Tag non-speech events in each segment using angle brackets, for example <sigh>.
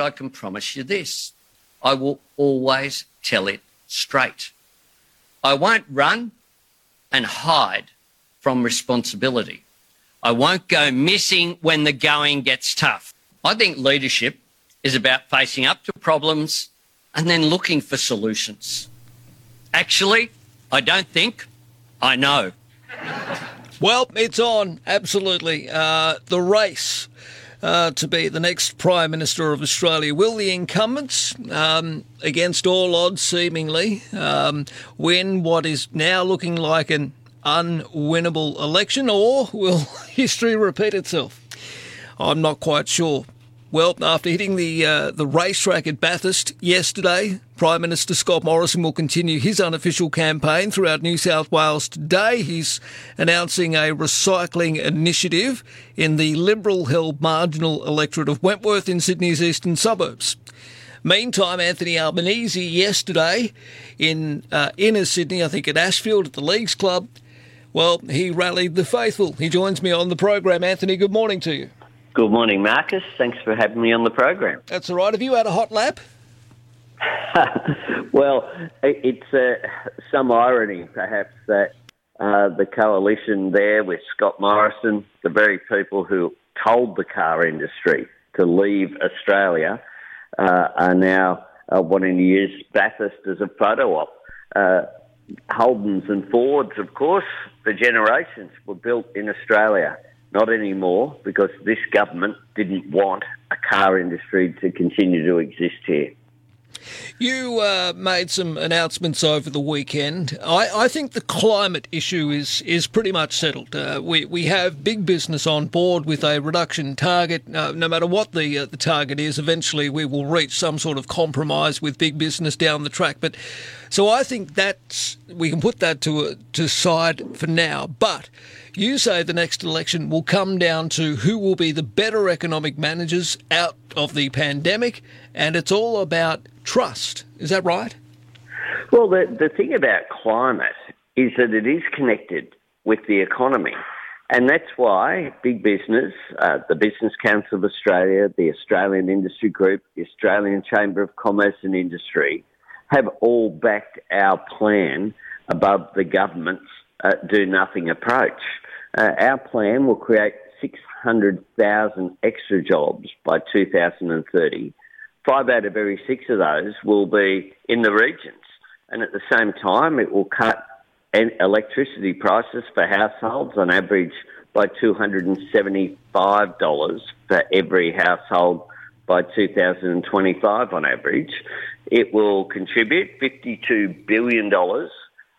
I can promise you this I will always tell it straight. I won't run and hide from responsibility. I won't go missing when the going gets tough. I think leadership is about facing up to problems and then looking for solutions. Actually, I don't think, I know. Well, it's on, absolutely. Uh, the race uh, to be the next Prime Minister of Australia. Will the incumbents, um, against all odds seemingly, um, win what is now looking like an unwinnable election, or will <laughs> history repeat itself? I'm not quite sure. Well, after hitting the uh, the racetrack at Bathurst yesterday, Prime Minister Scott Morrison will continue his unofficial campaign throughout New South Wales today. He's announcing a recycling initiative in the Liberal-held marginal electorate of Wentworth in Sydney's eastern suburbs. Meantime, Anthony Albanese yesterday in uh, inner Sydney, I think at Ashfield at the Leagues Club, well, he rallied the faithful. He joins me on the program. Anthony, good morning to you. Good morning, Marcus. Thanks for having me on the program. That's all right. Have you had a hot lap? <laughs> well, it's uh, some irony, perhaps, that uh, the coalition there with Scott Morrison, the very people who told the car industry to leave Australia, uh, are now uh, wanting to use Bathurst as a photo op. Uh, Holdens and Fords, of course, for generations were built in Australia. Not anymore, because this government didn't want a car industry to continue to exist here. You uh, made some announcements over the weekend. I, I, think the climate issue is is pretty much settled. Uh, we we have big business on board with a reduction target. Uh, no matter what the uh, the target is, eventually we will reach some sort of compromise with big business down the track. But so I think that we can put that to to side for now. But you say the next election will come down to who will be the better economic managers out of the pandemic, and it's all about trust. Is that right? Well, the, the thing about climate is that it is connected with the economy. And that's why big business, uh, the Business Council of Australia, the Australian Industry Group, the Australian Chamber of Commerce and Industry have all backed our plan above the government's uh, do nothing approach. Uh, our plan will create 600,000 extra jobs by 2030. Five out of every six of those will be in the regions. And at the same time, it will cut electricity prices for households on average by $275 for every household by 2025 on average. It will contribute $52 billion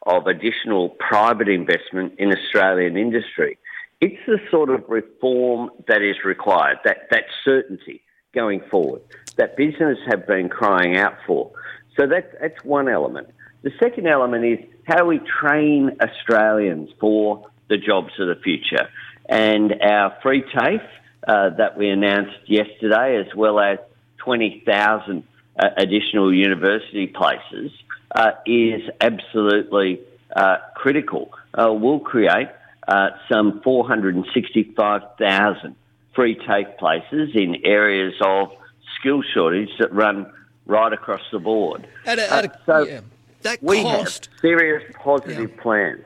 of additional private investment in Australian industry. It's the sort of reform that is required, that, that certainty going forward, that business have been crying out for. So that, that's one element. The second element is how we train Australians for the jobs of the future. And our free TAFE uh, that we announced yesterday, as well as 20,000 uh, additional university places, uh, is absolutely uh, critical. Uh, will create uh, some 465,000 free TAFE places in areas of skill shortage that run right across the board. At a, uh, at a, so yeah. that we cost, have serious positive yeah. plans.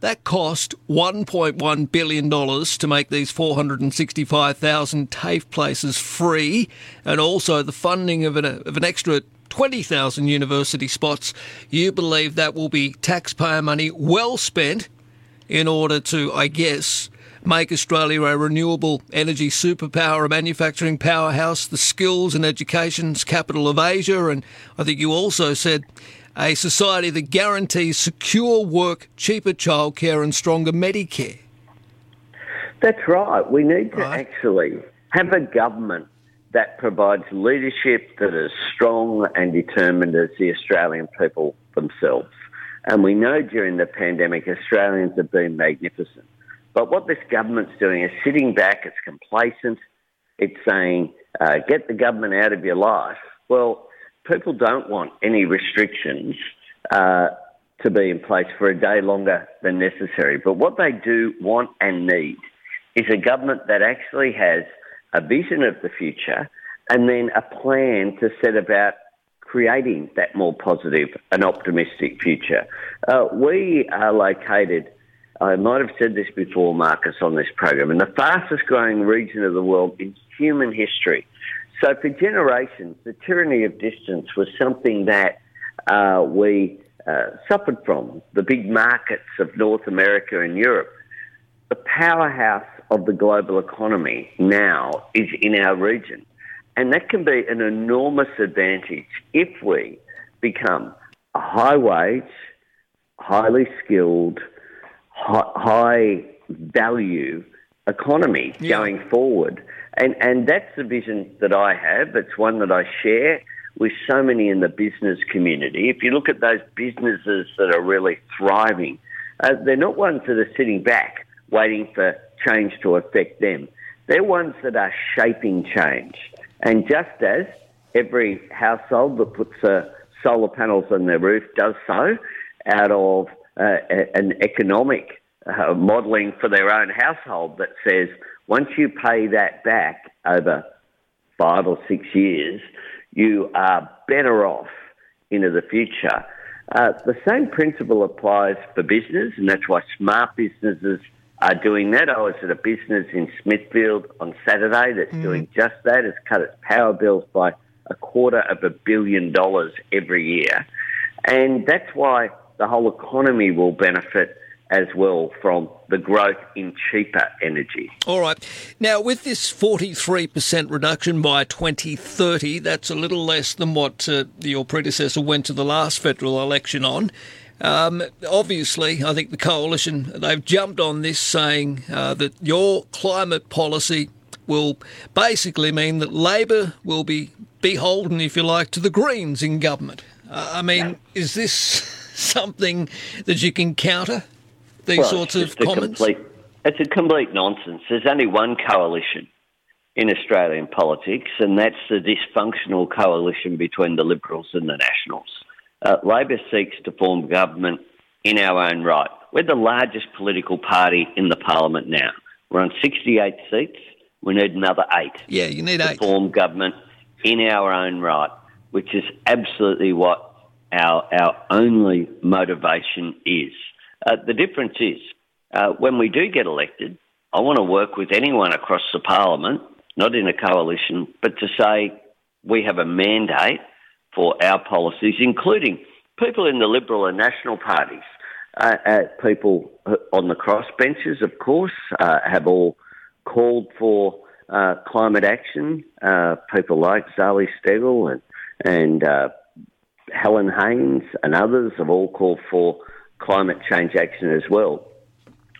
That cost $1.1 billion to make these 465,000 TAFE places free, and also the funding of an, of an extra 20,000 university spots. You believe that will be taxpayer money well spent in order to, I guess, make Australia a renewable energy superpower, a manufacturing powerhouse, the skills and education's capital of Asia, and I think you also said a society that guarantees secure work, cheaper childcare, and stronger Medicare. That's right. We need to right. actually have a government that provides leadership that is strong and determined as the Australian people themselves. And we know during the pandemic, Australians have been magnificent. But what this government's doing is sitting back, it's complacent, it's saying, uh, get the government out of your life. Well, people don't want any restrictions uh, to be in place for a day longer than necessary. But what they do want and need is a government that actually has a vision of the future, and then a plan to set about creating that more positive and optimistic future. Uh, we are located, I might have said this before, Marcus, on this program, in the fastest growing region of the world in human history. So for generations, the tyranny of distance was something that uh, we uh, suffered from. The big markets of North America and Europe. The powerhouse of the global economy now is in our region. And that can be an enormous advantage if we become a high wage, highly skilled, high value economy yeah. going forward. And, and that's the vision that I have. It's one that I share with so many in the business community. If you look at those businesses that are really thriving, uh, they're not ones that are sitting back waiting for change to affect them. They're ones that are shaping change. And just as every household that puts uh, solar panels on their roof does so out of uh, an economic uh, modelling for their own household that says once you pay that back over five or six years, you are better off into the future. Uh, the same principle applies for business, and that's why smart businesses are doing that. I was at a business in Smithfield on Saturday that's mm. doing just that. It's cut its power bills by a quarter of a billion dollars every year. And that's why the whole economy will benefit as well from the growth in cheaper energy. All right. Now, with this 43% reduction by 2030, that's a little less than what uh, your predecessor went to the last federal election on. Um, obviously, I think the coalition they've jumped on this, saying uh, that your climate policy will basically mean that Labor will be beholden, if you like, to the Greens in government. Uh, I mean, yeah. is this <laughs> something that you can counter? These well, sorts of comments. Complete, it's a complete nonsense. There's only one coalition in Australian politics, and that's the dysfunctional coalition between the Liberals and the Nationals. Uh, Labor seeks to form government in our own right. We're the largest political party in the parliament now. We're on 68 seats. We need another eight. Yeah, you need to eight. form government in our own right, which is absolutely what our our only motivation is. Uh, the difference is uh, when we do get elected, I want to work with anyone across the parliament, not in a coalition, but to say we have a mandate for our policies, including people in the Liberal and National parties. Uh, uh, people on the crossbenches, of course, uh, have all called for uh, climate action. People like Zali Steggall and, and Helen Haines and others have all called for climate change action as well.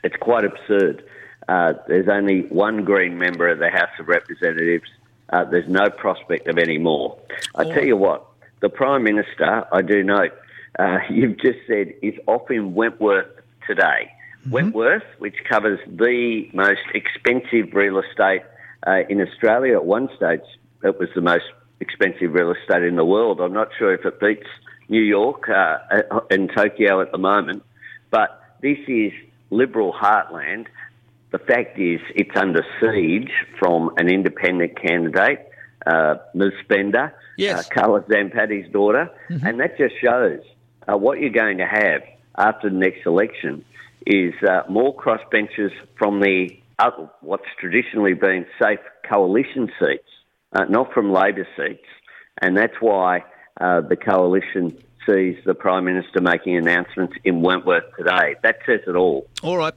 It's quite absurd. there's only one Green member of the House of Representatives. there's no prospect of any more. I tell you what, the Prime Minister, I do note, uh, <laughs> you've just said, is off in Wentworth today. Mm-hmm. Wentworth, which covers the most expensive real estate uh, in Australia at one stage, it was the most expensive real estate in the world. I'm not sure if it beats New York uh, and Tokyo at the moment, but this is Liberal heartland. The fact is, it's under siege from an independent candidate uh, Ms. Spender, yes. uh, Carla Zampatti's daughter, mm-hmm. and that just shows uh, what you're going to have after the next election is uh, more crossbenchers from the other, what's traditionally been safe coalition seats, uh, not from Labor seats, and that's why uh, the coalition sees the Prime Minister making announcements in Wentworth today. That says it all. All right.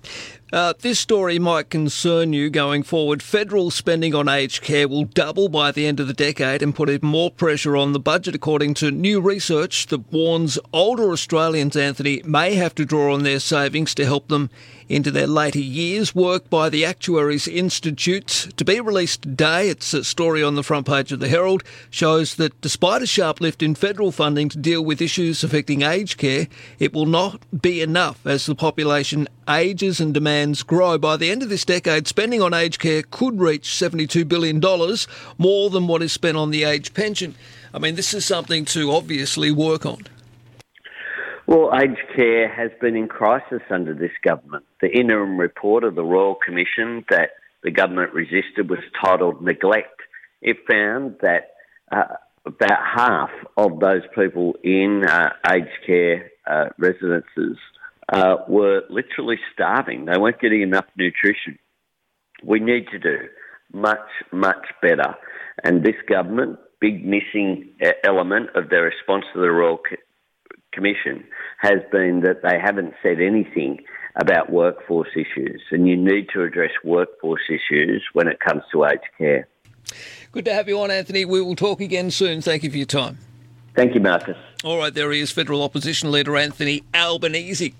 Uh, this story might concern you going forward. Federal spending on aged care will double by the end of the decade and put even more pressure on the budget, according to new research that warns older Australians, Anthony, may have to draw on their savings to help them into their later years. Work by the Actuaries Institute to be released today. It's a story on the front page of the Herald shows that despite a sharp lift in federal funding to deal with issues affecting aged care, it will not be enough as the population ages and demands grow. By the end of this decade, spending on aged care could reach $72 billion, more than what is spent on the age pension. I mean, this is something to obviously work on. Well, aged care has been in crisis under this government. The interim report of the Royal Commission that the government resisted was titled Neglect it found that uh, about half of those people in uh, aged care uh, residences uh, were literally starving. They weren't getting enough nutrition. We need to do much, much better. And this government, big missing element of their response to the Royal Commission has been that they haven't said anything about workforce issues. And you need to address workforce issues when it comes to aged care. Good to have you on, Anthony. We will talk again soon. Thank you for your time. Thank you, Marcus. All right, there he is, federal opposition leader Anthony Albanese.